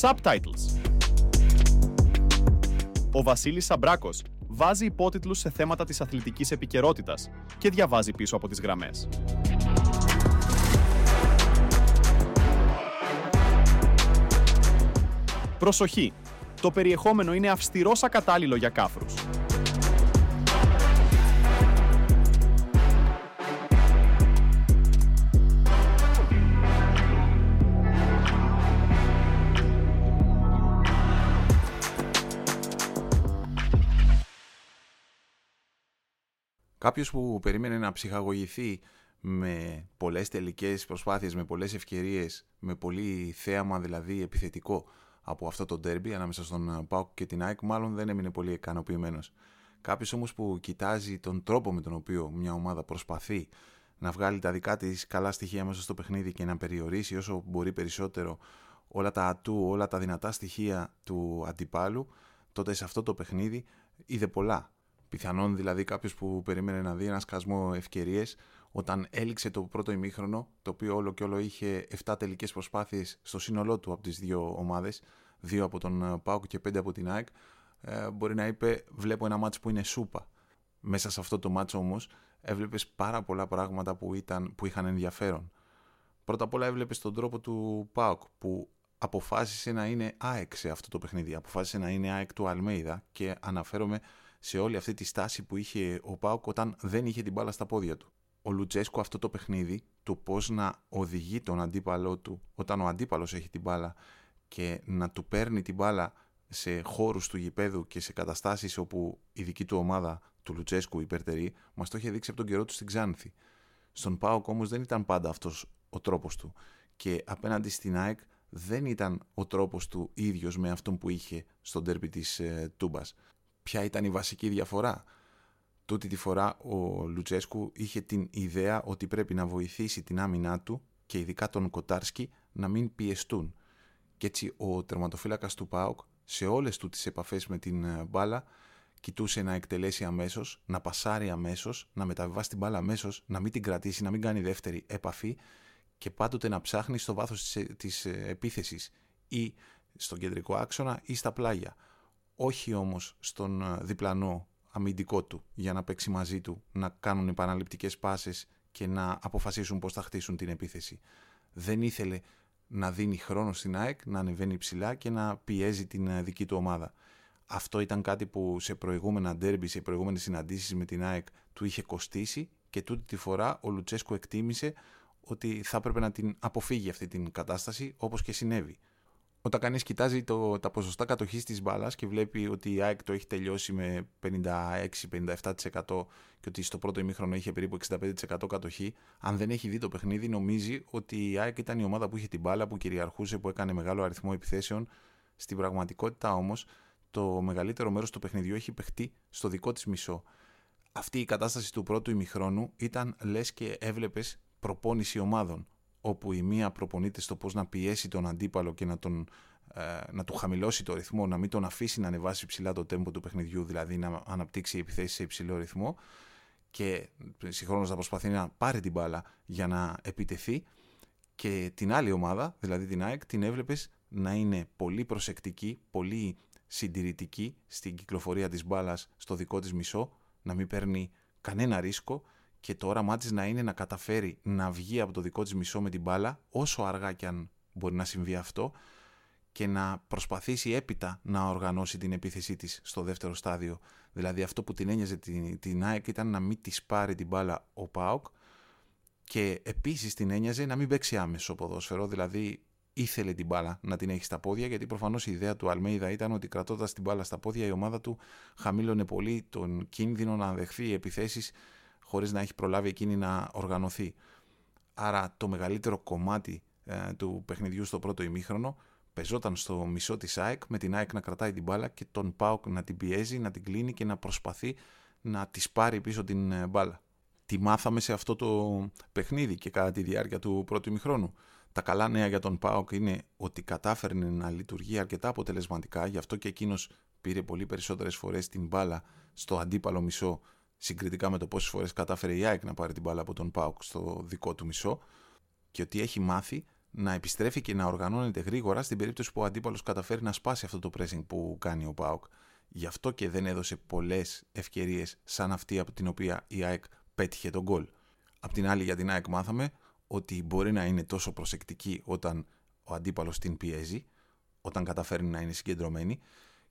Subtitles Ο Βασίλης Σαμπράκος βάζει υπότιτλους σε θέματα της αθλητικής επικαιρότητας και διαβάζει πίσω από τις γραμμές. Προσοχή! Το περιεχόμενο είναι αυστηρός ακατάλληλο για κάφρους. Κάποιος που περίμενε να ψυχαγωγηθεί με πολλές τελικές προσπάθειες, με πολλές ευκαιρίες, με πολύ θέαμα δηλαδή επιθετικό από αυτό το ντέρμπι ανάμεσα στον Πάουκ και την ΑΕΚ, μάλλον δεν έμεινε πολύ ικανοποιημένος. Κάποιος όμως που κοιτάζει τον τρόπο με τον οποίο μια ομάδα προσπαθεί να βγάλει τα δικά της καλά στοιχεία μέσα στο παιχνίδι και να περιορίσει όσο μπορεί περισσότερο όλα τα ατού, όλα τα δυνατά στοιχεία του αντιπάλου, τότε σε αυτό το παιχνίδι είδε πολλά. Πιθανόν δηλαδή κάποιος που περίμενε να δει ένα σκασμό ευκαιρίες, όταν έληξε το πρώτο ημίχρονο, το οποίο όλο και όλο είχε 7 τελικές προσπάθειες στο σύνολό του από τις δύο ομάδες, δύο από τον ε, Πάουκ και πέντε από την ΑΕΚ, ε, μπορεί να είπε: Βλέπω ένα μάτσο που είναι σούπα. Μέσα σε αυτό το μάτσο όμως έβλεπες πάρα πολλά πράγματα που, ήταν, που είχαν ενδιαφέρον. Πρώτα απ' όλα έβλεπες τον τρόπο του Πάουκ που αποφάσισε να είναι ΑΕΚ σε αυτό το παιχνίδι. Αποφάσισε να είναι ΑΕΚ του Αλμέιδα και αναφέρομαι σε όλη αυτή τη στάση που είχε ο Πάουκ όταν δεν είχε την μπάλα στα πόδια του. Ο Λουτσέσκο αυτό το παιχνίδι, του πώς να οδηγεί τον αντίπαλό του όταν ο αντίπαλος έχει την μπάλα και να του παίρνει την μπάλα σε χώρους του γηπέδου και σε καταστάσεις όπου η δική του ομάδα του Λουτσέσκου υπερτερεί, μας το είχε δείξει από τον καιρό του στην Ξάνθη. Στον Πάοκ όμως δεν ήταν πάντα αυτός ο τρόπος του και απέναντι στην ΑΕΚ δεν ήταν ο τρόπος του ίδιος με αυτόν που είχε στον τέρπι της ε, Τούμπας. Ποια ήταν η βασική διαφορά. Τούτη τη φορά ο Λουτσέσκου είχε την ιδέα ότι πρέπει να βοηθήσει την άμυνά του και ειδικά τον Κοτάρσκι να μην πιεστούν. Και έτσι ο τερματοφύλακας του ΠΑΟΚ σε όλες του τις επαφές με την ε, μπάλα κοιτούσε να εκτελέσει αμέσως, να πασάρει αμέσως, να μεταβιβάσει την μπάλα αμέσως, να μην την κρατήσει, να μην κάνει δεύτερη επαφή και πάντοτε να ψάχνει στο βάθος της ε, επίθεσης ή στον κεντρικό άξονα ή στα πλάγια όχι όμως στον ε, διπλανό αμυντικό του για να παίξει μαζί του, να κάνουν επαναληπτικές πάσες και να αποφασίσουν πώς θα χτίσουν την επίθεση. Δεν ήθελε να δίνει χρόνο στην ΑΕΚ, να ανεβαίνει ψηλά και να πιέζει την ε, δική του ομάδα. Αυτό ήταν κάτι που σε προηγούμενα ντέρμπι, σε προηγούμενες συναντήσεις με την ΑΕΚ του είχε κοστίσει και τούτη τη φορά ο Λουτσέσκο εκτίμησε ότι θα έπρεπε να την αποφύγει αυτή την κατάσταση όπως και συνέβη. Όταν κανείς κοιτάζει το, τα ποσοστά κατοχής της μπάλας και βλέπει ότι η ΑΕΚ το έχει τελειώσει με 56-57% και ότι στο πρώτο ημίχρονο είχε περίπου 65% κατοχή, αν δεν έχει δει το παιχνίδι νομίζει ότι η ΑΕΚ ήταν η ομάδα που είχε την μπάλα, που κυριαρχούσε, που έκανε μεγάλο αριθμό επιθέσεων. Στην πραγματικότητα όμως το μεγαλύτερο μέρος του παιχνιδιού έχει παιχτεί στο δικό της μισό. Αυτή η κατάσταση του πρώτου ημιχρόνου ήταν λες και έβλεπες προπόνηση ομάδων όπου η μία προπονείται στο πώς να πιέσει τον αντίπαλο και να, τον, ε, να του χαμηλώσει το ρυθμό, να μην τον αφήσει να ανεβάσει ψηλά το τέμπο του παιχνιδιού, δηλαδή να αναπτύξει επιθέσεις σε υψηλό ρυθμό και συγχρόνως να προσπαθεί να πάρει την μπάλα για να επιτεθεί. Και την άλλη ομάδα, δηλαδή την ΑΕΚ, την έβλεπες να είναι πολύ προσεκτική, πολύ συντηρητική στην κυκλοφορία της μπάλας στο δικό της μισό, να μην παίρνει κανένα ρίσκο και το όραμά τη να είναι να καταφέρει να βγει από το δικό της μισό με την μπάλα, όσο αργά και αν μπορεί να συμβεί αυτό, και να προσπαθήσει έπειτα να οργανώσει την επίθεσή της στο δεύτερο στάδιο. Δηλαδή αυτό που την ένοιαζε την, την ΑΕΚ ήταν να μην της πάρει την μπάλα ο ΠΑΟΚ και επίσης την ένοιαζε να μην παίξει άμεσο ποδόσφαιρο, δηλαδή ήθελε την μπάλα να την έχει στα πόδια γιατί προφανώς η ιδέα του Αλμέιδα ήταν ότι κρατώντας την μπάλα στα πόδια η ομάδα του χαμήλωνε πολύ τον κίνδυνο να δεχθεί επιθέσεις χωρίς να έχει προλάβει εκείνη να οργανωθεί. Άρα το μεγαλύτερο κομμάτι ε, του παιχνιδιού στο πρώτο ημίχρονο πεζόταν στο μισό της ΑΕΚ με την ΑΕΚ να κρατάει την μπάλα και τον ΠΑΟΚ να την πιέζει, να την κλείνει και να προσπαθεί να της πάρει πίσω την ε, μπάλα. Τι μάθαμε σε αυτό το παιχνίδι και κατά τη διάρκεια του πρώτου ημιχρόνου; Τα καλά νέα για τον ΠΑΟΚ είναι ότι κατάφερνε να λειτουργεί αρκετά αποτελεσματικά, γι' αυτό και εκείνος πήρε πολύ περισσότερες φορές την μπάλα στο αντίπαλο μισό συγκριτικά με το πόσες φορές κατάφερε η ΑΕΚ να πάρει την μπάλα από τον Πάουκ στο δικό του μισό και ότι έχει μάθει να επιστρέφει και να οργανώνεται γρήγορα στην περίπτωση που ο αντίπαλος καταφέρει να σπάσει αυτό το pressing που κάνει ο Πάοκ. Γι' αυτό και δεν έδωσε πολλές ευκαιρίες σαν αυτή από την οποία η ΑΕΚ πέτυχε τον γκολ. Απ' την άλλη, για την ΑΕΚ μάθαμε ότι μπορεί να είναι τόσο προσεκτική όταν ο αντίπαλος την πιέζει, όταν καταφέρνει να είναι συγκεντρωμένη.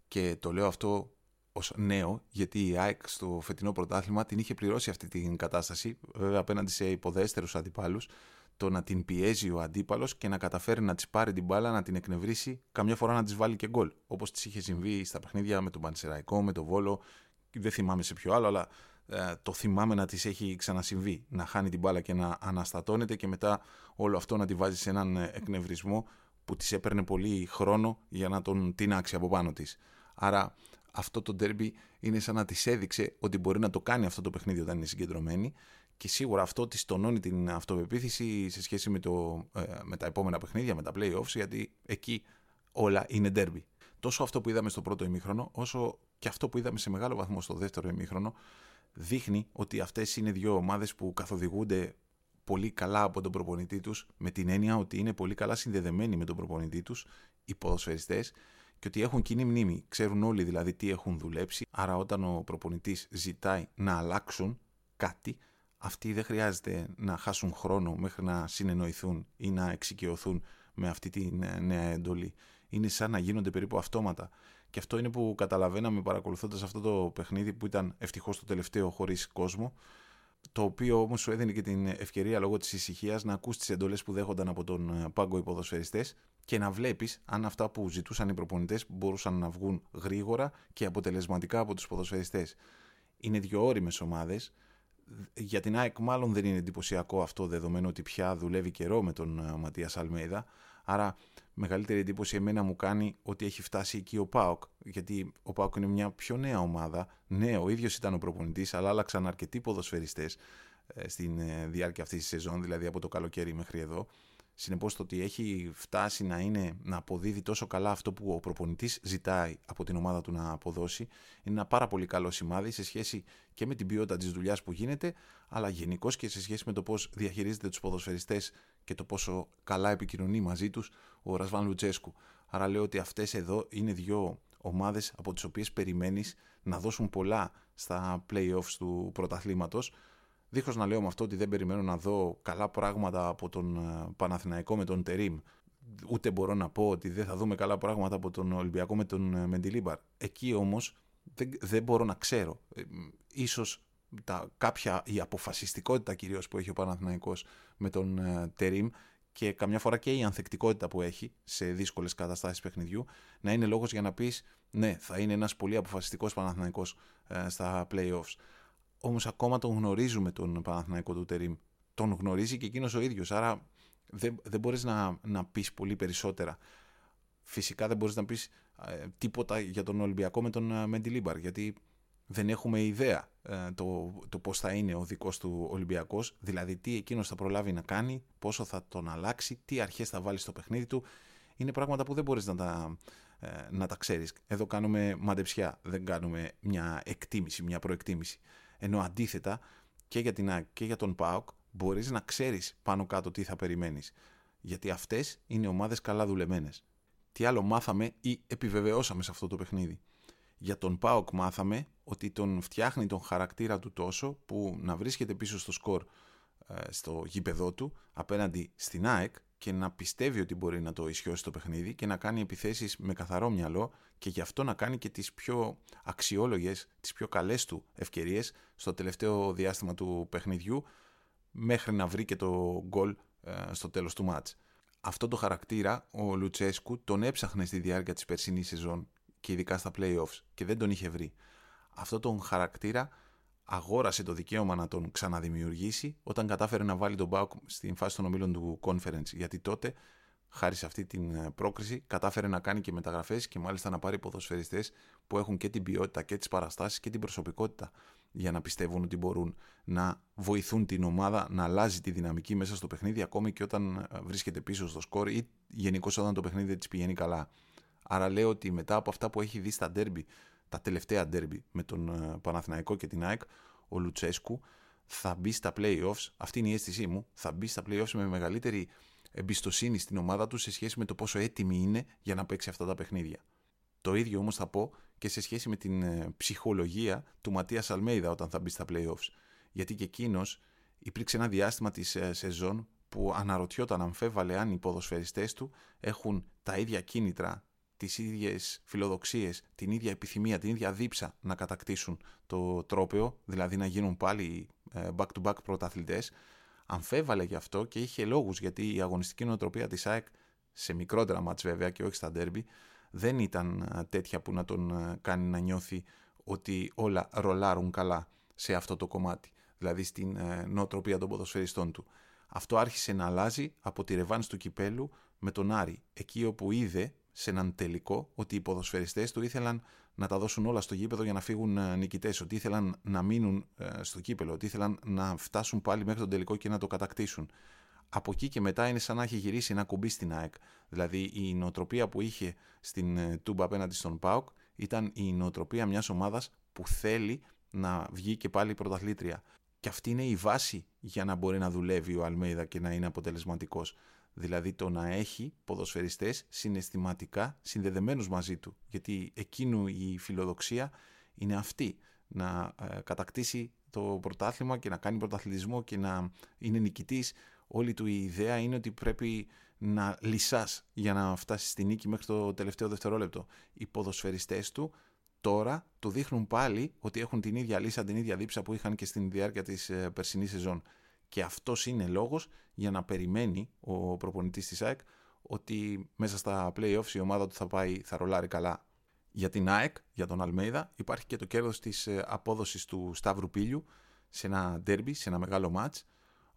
Και το λέω αυτό ως νέο, γιατί η ΑΕΚ στο φετινό πρωτάθλημα την είχε πληρώσει αυτή την κατάσταση, βέβαια απέναντι σε υποδέστερους αντιπάλους, το να την πιέζει ο αντίπαλος και να καταφέρει να της πάρει την μπάλα, να την εκνευρίσει, καμιά φορά να της βάλει και γκολ. Όπως της είχε συμβεί στα παιχνίδια με τον Πανσεραϊκό, με τον Βόλο, δεν θυμάμαι σε ποιο άλλο, αλλά ε, το θυμάμαι να της έχει ξανασυμβεί. Να χάνει την μπάλα και να αναστατώνεται και μετά όλο αυτό να τη βάζει σε έναν ε, εκνευρισμό που της έπαιρνε πολύ χρόνο για να τον τίναξει από πάνω της. Άρα αυτό το ντέρμπι είναι σαν να της έδειξε ότι μπορεί να το κάνει αυτό το παιχνίδι όταν είναι συγκεντρωμένη και σίγουρα αυτό της τονώνει την αυτοπεποίθηση σε σχέση με, το, ε, με τα επόμενα παιχνίδια, με τα playoffs, γιατί εκεί όλα είναι derby. Τόσο αυτό που είδαμε στο πρώτο ημίχρονο, όσο και αυτό που είδαμε σε μεγάλο βαθμό στο δεύτερο ημίχρονο, δείχνει ότι αυτές είναι δύο ομάδες που καθοδηγούνται πολύ καλά από τον προπονητή τους, με την έννοια ότι είναι πολύ καλά συνδεδεμένοι με τον προπονητή τους, οι ποδοσφαιριστές, και ότι έχουν κοινή μνήμη. Ξέρουν όλοι δηλαδή τι έχουν δουλέψει. Άρα, όταν ο προπονητής ζητάει να αλλάξουν κάτι, αυτοί δεν χρειάζεται να χάσουν χρόνο μέχρι να συνεννοηθούν ή να εξοικειωθούν με αυτή τη νέα εντολή. Είναι σαν να γίνονται περίπου αυτόματα. Και αυτό είναι που καταλαβαίναμε παρακολουθώντας αυτό το παιχνίδι που ήταν ευτυχώς το τελευταίο χωρίς κόσμο, το οποίο όμως σου έδινε και την ευκαιρία λόγω της ησυχίας να ακούσει τις εντολές που δέχονταν από τον ε, πάγκο οι ποδοσφαιριστές και να βλέπεις αν αυτά που ζητούσαν οι προπονητές μπορούσαν να βγουν γρήγορα και αποτελεσματικά από τους ποδοσφαιριστές. Είναι δύο όριμες ομάδες, για την ΑΕΚ μάλλον δεν είναι εντυπωσιακό αυτό δεδομένου ότι πια δουλεύει καιρό με τον ε, Ματίας Αλμέιδα. Άρα μεγαλύτερη εντύπωση εμένα μου κάνει ότι έχει φτάσει εκεί ο Πάοκ. Γιατί ο Πάοκ είναι μια πιο νέα ομάδα. Ναι, ο ίδιος ήταν ο προπονητής, αλλά άλλαξαν αρκετοί ποδοσφαιριστές ε, στην ε, διάρκεια αυτής της σεζόν, δηλαδή από το καλοκαίρι μέχρι εδώ. Συνεπώς το ότι έχει φτάσει να, είναι, να αποδίδει τόσο καλά αυτό που ο προπονητής ζητάει από την ομάδα του να αποδώσει είναι ένα πάρα πολύ καλό σημάδι σε σχέση και με την ποιότητα της δουλειάς που γίνεται αλλά γενικώς και σε σχέση με το πώς διαχειρίζεται τους ποδοσφαιριστές και το πόσο καλά επικοινωνεί μαζί τους ο Ρασβάν Λουτσέσκου. Άρα λέω ότι αυτές εδώ είναι δύο ομάδες από τις οποίες περιμένεις να δώσουν πολλά στα playoffs του πρωταθλήματος Δίχως να λέω με αυτό ότι δεν περιμένω να δω καλά πράγματα από τον ε, Παναθηναϊκό με τον Τερίμ. Ούτε μπορώ να πω ότι δεν θα δούμε καλά πράγματα από τον Ολυμπιακό με τον ε, Μεντιλίμπαρ. Εκεί όμως δεν, δεν μπορώ να ξέρω. Ε, ίσως τα, κάποια, η αποφασιστικότητα κυρίως που έχει ο Παναθηναϊκός με τον Τερίμ και καμιά φορά και η ανθεκτικότητα που έχει σε δύσκολες καταστάσεις παιχνιδιού να είναι λόγος για να πεις ναι, θα είναι ένας πολύ αποφασιστικός Παναθηναϊκός στα playoffs. Όμως ακόμα τον γνωρίζουμε τον Παναθηναϊκό του Τερίμ. Τον γνωρίζει και εκείνος ο ίδιος. Άρα δεν, δεν μπορείς να, να πεις πολύ περισσότερα. Φυσικά δεν μπορείς να πεις ε, τίποτα για τον Ολυμπιακό με τον ε, Μεντιλίμπαρ, γιατί δεν έχουμε ιδέα ε, το, το πώς θα είναι ο δικός του Ολυμπιακός, δηλαδή τι εκείνος θα προλάβει να κάνει, πόσο θα τον αλλάξει, τι αρχές θα βάλει στο παιχνίδι του. Είναι πράγματα που δεν μπορείς να τα, ε, να τα ξέρεις. Εδώ κάνουμε μαντεψιά, δεν κάνουμε μια εκτίμηση, μια προεκτίμηση. Ενώ αντίθετα και για την ΑΕΚ και για τον ΠΑΟΚ μπορείς να ξέρεις πάνω κάτω τι θα περιμένεις. Γιατί αυτές είναι ομάδες καλά δουλεμένες. Τι άλλο μάθαμε ή επιβεβαιώσαμε σε αυτό το παιχνίδι. Για τον ΠΑΟΚ μάθαμε ότι τον φτιάχνει τον χαρακτήρα του τόσο που να βρίσκεται πίσω στο σκορ ε, στο γήπεδό του απέναντι στην ΑΕΚ και να πιστεύει ότι μπορεί να το ισιώσει το παιχνίδι και να κάνει επιθέσεις με καθαρό μυαλό και γι' αυτό να κάνει και τις πιο αξιόλογες, τις πιο καλές του ευκαιρίες στο τελευταίο διάστημα του παιχνιδιού μέχρι να βρει και το γκολ ε, στο τέλος του μάτς. Αυτό το χαρακτήρα ο Λουτσέσκου τον έψαχνε στη διάρκεια της περσινής σεζόν και ειδικά στα playoffs και δεν τον είχε βρει. Αυτό τον χαρακτήρα αγόρασε το δικαίωμα να τον ξαναδημιουργήσει όταν κατάφερε να βάλει τον Μπάουκ στην φάση των ομίλων του Conference. Γιατί τότε, χάρη σε αυτή την ε, πρόκριση, κατάφερε να κάνει και μεταγραφές και μάλιστα να πάρει ποδοσφαιριστές που έχουν και την ποιότητα και τις παραστάσεις και την προσωπικότητα για να πιστεύουν ότι μπορούν να βοηθούν την ομάδα να αλλάζει τη δυναμική μέσα στο παιχνίδι, ακόμη και όταν ε, βρίσκεται πίσω στο σκορ ή γενικώς όταν το παιχνίδι δεν της πηγαίνει καλά. Άρα λέω ότι μετά από αυτά που έχει δει στα ντέρμπι τα τελευταία ντέρμπι με τον ε, Παναθηναϊκό και την ΑΕΚ, ο Λουτσέσκου θα μπει στα playoffs, αυτή είναι η αίσθησή μου, θα μπει στα playoffs με μεγαλύτερη εμπιστοσύνη στην ομάδα του σε σχέση με το πόσο έτοιμη είναι για να παίξει αυτά τα παιχνίδια. Το ίδιο όμως θα πω και σε σχέση με την ε, ψυχολογία του Ματίας Αλμέιδα όταν θα μπει στα playoffs. Γιατί και εκείνος υπήρξε ένα διάστημα της ε, σεζόν που αναρωτιόταν αμφέβαλε αν οι ποδοσφαιριστές του έχουν τα ίδια κίνητρα, τις ίδιες φιλοδοξίες, την ίδια επιθυμία, την ίδια δίψα να κατακτήσουν το τρόπεο, δηλαδή να γίνουν πάλι ε, back-to-back πρωταθλητές. Αμφέβαλε γι' αυτό και είχε λόγους γιατί η αγωνιστική νοοτροπία της ΑΕΚ σε μικρότερα μάτς βέβαια και όχι στα ντέρμπι δεν ήταν ε, τέτοια που να τον ε, κάνει να νιώθει ότι όλα ρολάρουν καλά σε αυτό το κομμάτι, δηλαδή στην νοοτροπία των ποδοσφαιριστών του. Αυτό άρχισε να αλλάζει από τη ρεβάνς του κυπέλου με τον Άρη, εκεί όπου είδε σε έναν τελικό ότι οι ποδοσφαιριστές του ήθελαν να τα δώσουν όλα στο γήπεδο για να φύγουν ε, νικητές, ότι ήθελαν να μείνουν ε, στο κύπελο, ότι ήθελαν να φτάσουν πάλι μέχρι τον τελικό και να το κατακτήσουν. Από εκεί και μετά είναι σαν να έχει γυρίσει ένα κουμπί στην ΑΕΚ. Δηλαδή η νοοτροπία που είχε στην ε, Τούμπα απέναντι στον ΠΑΟΚ ήταν η νοοτροπία μιας ομάδας που θέλει να βγει και πάλι πρωταθλήτρια. Και αυτή είναι η βάση για να μπορεί να δουλεύει ο Αλμέιδα και να είναι αποτελεσματικός. Δηλαδή το να έχει ποδοσφαιριστές συναισθηματικά συνδεδεμένους μαζί του. Γιατί εκείνου η φιλοδοξία είναι αυτή. Να ε, κατακτήσει το πρωτάθλημα και να κάνει πρωταθλητισμό και να είναι νικητής. Όλη του η ιδέα είναι ότι πρέπει να λυσάς για να φτάσεις στη νίκη μέχρι το τελευταίο δευτερόλεπτο. Οι ποδοσφαιριστές του τώρα του δείχνουν πάλι ότι έχουν την ίδια λύσα, την ίδια δίψα που είχαν και στην διάρκεια της ε, περσινής σεζόν. Και αυτός είναι λόγος για να περιμένει ο προπονητής της ΑΕΚ ότι μέσα στα play-offs η ομάδα του θα πάει, θα ρολάρει καλά. Για την ΑΕΚ, για τον Αλμέιδα, υπάρχει και το κέρδος της ε, απόδοσης του Σταύρου Πίλιου σε ένα ντέρμπι, σε ένα μεγάλο μάτς,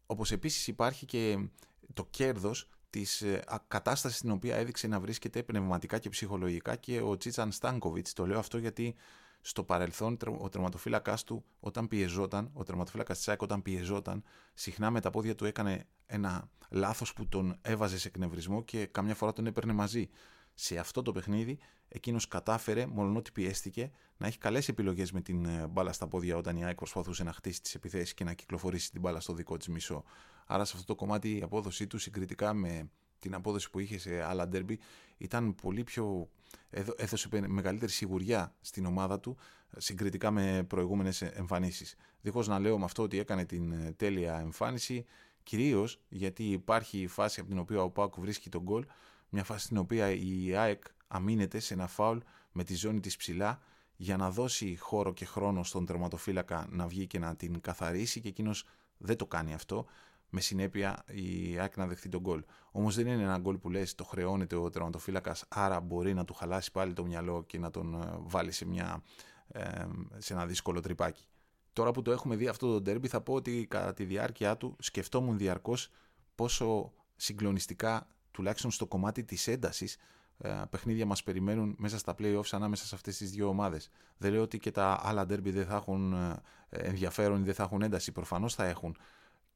όπως επίσης υπάρχει και το κέρδος της ε, κατάστασης στην οποία έδειξε να βρίσκεται πνευματικά και ψυχολογικά και ο Τσίτσαν Στάνκοβιτς. Το λέω αυτό γιατί στο παρελθόν ο τερματοφύλακα του όταν πιεζόταν, ο τερματοφύλακας της ΑΕΚ όταν πιεζόταν, συχνά με τα πόδια του έκανε ένα λάθος που τον έβαζε σε εκνευρισμό και καμιά φορά τον έπαιρνε μαζί. Σε αυτό το παιχνίδι εκείνος κατάφερε, μόνο ότι πιέστηκε, να έχει καλές επιλογές με την ε, μπάλα στα πόδια όταν η ΑΕΚ προσπαθούσε να χτίσει τις επιθέσεις και να κυκλοφορήσει την μπάλα στο δικό της μισό. Άρα σε αυτό το κομμάτι η απόδοσή του συγκριτικά με την απόδοση που είχε σε άλλα ντέρμπι ήταν πολύ πιο. έδωσε μεγαλύτερη σιγουριά στην ομάδα του συγκριτικά με προηγούμενες εμφανίσεις. Δίχως να λέω με αυτό ότι έκανε την ε, τέλεια εμφάνιση, κυρίως γιατί υπάρχει η φάση από την οποία ο Πάουκ βρίσκει τον γκολ, μια φάση στην οποία η ΑΕΚ αμήνεται σε ένα φάουλ με τη ζώνη της ψηλά για να δώσει χώρο και χρόνο στον τερματοφύλακα να βγει και να την καθαρίσει και εκείνος δεν το κάνει αυτό με συνέπεια η ΑΕΚ να δεχτεί τον γκολ. Όμως δεν είναι ένα γκολ που λες το χρεώνεται ο τερματοφύλακας, άρα μπορεί να του χαλάσει πάλι το μυαλό και να τον ε, βάλει σε, μια, ε, σε ένα δύσκολο τρυπάκι. Τώρα που το έχουμε δει αυτό το ντέρμπι, θα πω ότι κατά τη διάρκεια του σκεφτόμουν διαρκώς πόσο συγκλονιστικά, τουλάχιστον στο κομμάτι της έντασης, ε, παιχνίδια μας περιμένουν μέσα στα playoffs ανάμεσα σε αυτές τις δύο ομάδες. Δεν λέω ότι και τα άλλα ντέρμπι δεν θα έχουν ενδιαφέρον ή δεν θα έχουν ένταση. Προφανώς θα έχουν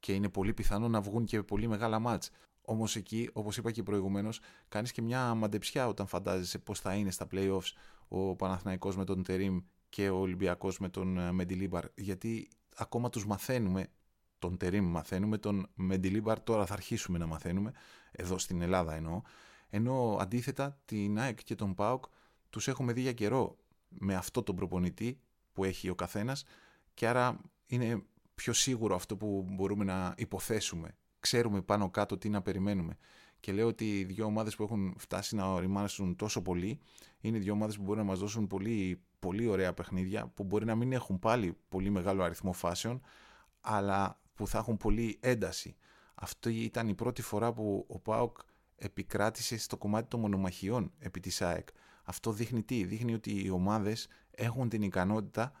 και είναι πολύ πιθανό να βγουν και πολύ μεγάλα μάτς. Όμως εκεί, όπως είπα και προηγουμένως, κάνεις και μια μαντεψιά όταν φαντάζεσαι πώς θα είναι στα playoffs ο Παναθηναϊκός με τον Τερήμ και ο Ολυμπιακός με τον ε, Μεντιλίμπαρ. Γιατί ακόμα τους μαθαίνουμε, τον Τερήμ μαθαίνουμε, τον Μεντιλίμπαρ τώρα θα αρχίσουμε να μαθαίνουμε, εδώ στην Ελλάδα εννοώ. Ενώ αντίθετα την ΑΕΚ και τον ΠΑΟΚ τους έχουμε δει για καιρό με αυτό τον προπονητή που έχει ο καθένας και άρα είναι πιο σίγουρο αυτό που μπορούμε να υποθέσουμε. Ξέρουμε πάνω κάτω τι να περιμένουμε. Και λέω ότι οι δύο ομάδες που έχουν φτάσει να οριμάσουν τόσο πολύ είναι δύο ομάδες που μπορεί να μας δώσουν πολύ, πολύ ωραία παιχνίδια, που μπορεί να μην έχουν πάλι πολύ μεγάλο αριθμό φάσεων, αλλά που θα έχουν πολύ ένταση. Αυτή ήταν η πρώτη φορά που ο Πάοκ επικράτησε στο κομμάτι των μονομαχιών επί της ΑΕΚ. Αυτό δείχνει τι, δείχνει ότι οι ομάδες έχουν την ικανότητα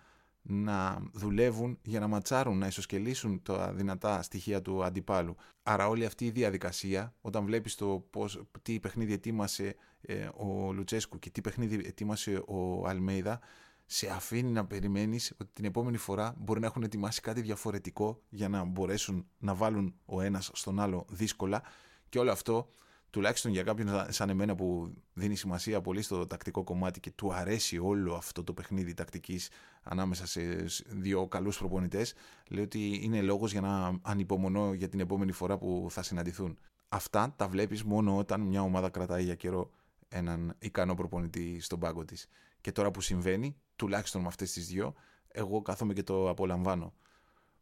να δουλεύουν για να ματσάρουν, να ισοσκελίσουν τα δυνατά στοιχεία του αντιπάλου. Άρα όλη αυτή η διαδικασία, όταν βλέπεις το πώς, τι παιχνίδι ετοίμασε ε, ο Λουτσέσκου και τι παιχνίδι ετοίμασε ο Αλμέιδα, σε αφήνει να περιμένεις ότι την επόμενη φορά μπορεί να έχουν ετοιμάσει κάτι διαφορετικό για να μπορέσουν να βάλουν ο ένας στον άλλο δύσκολα και όλο αυτό τουλάχιστον για κάποιον σαν εμένα που δίνει σημασία πολύ στο τακτικό κομμάτι και του αρέσει όλο αυτό το παιχνίδι τακτικής ανάμεσα σε δύο καλούς προπονητές, λέει ότι είναι λόγος για να ανυπομονώ για την επόμενη φορά που θα συναντηθούν. αυτά τα βλέπεις μόνο όταν μια ομάδα κρατάει για καιρό έναν ικανό προπονητή στον πάγκο της. Και τώρα που συμβαίνει, τουλάχιστον με αυτές τις δυο, εγώ κάθομαι και το απολαμβάνω.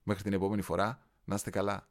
Μέχρι την επόμενη φορά, να είστε καλά.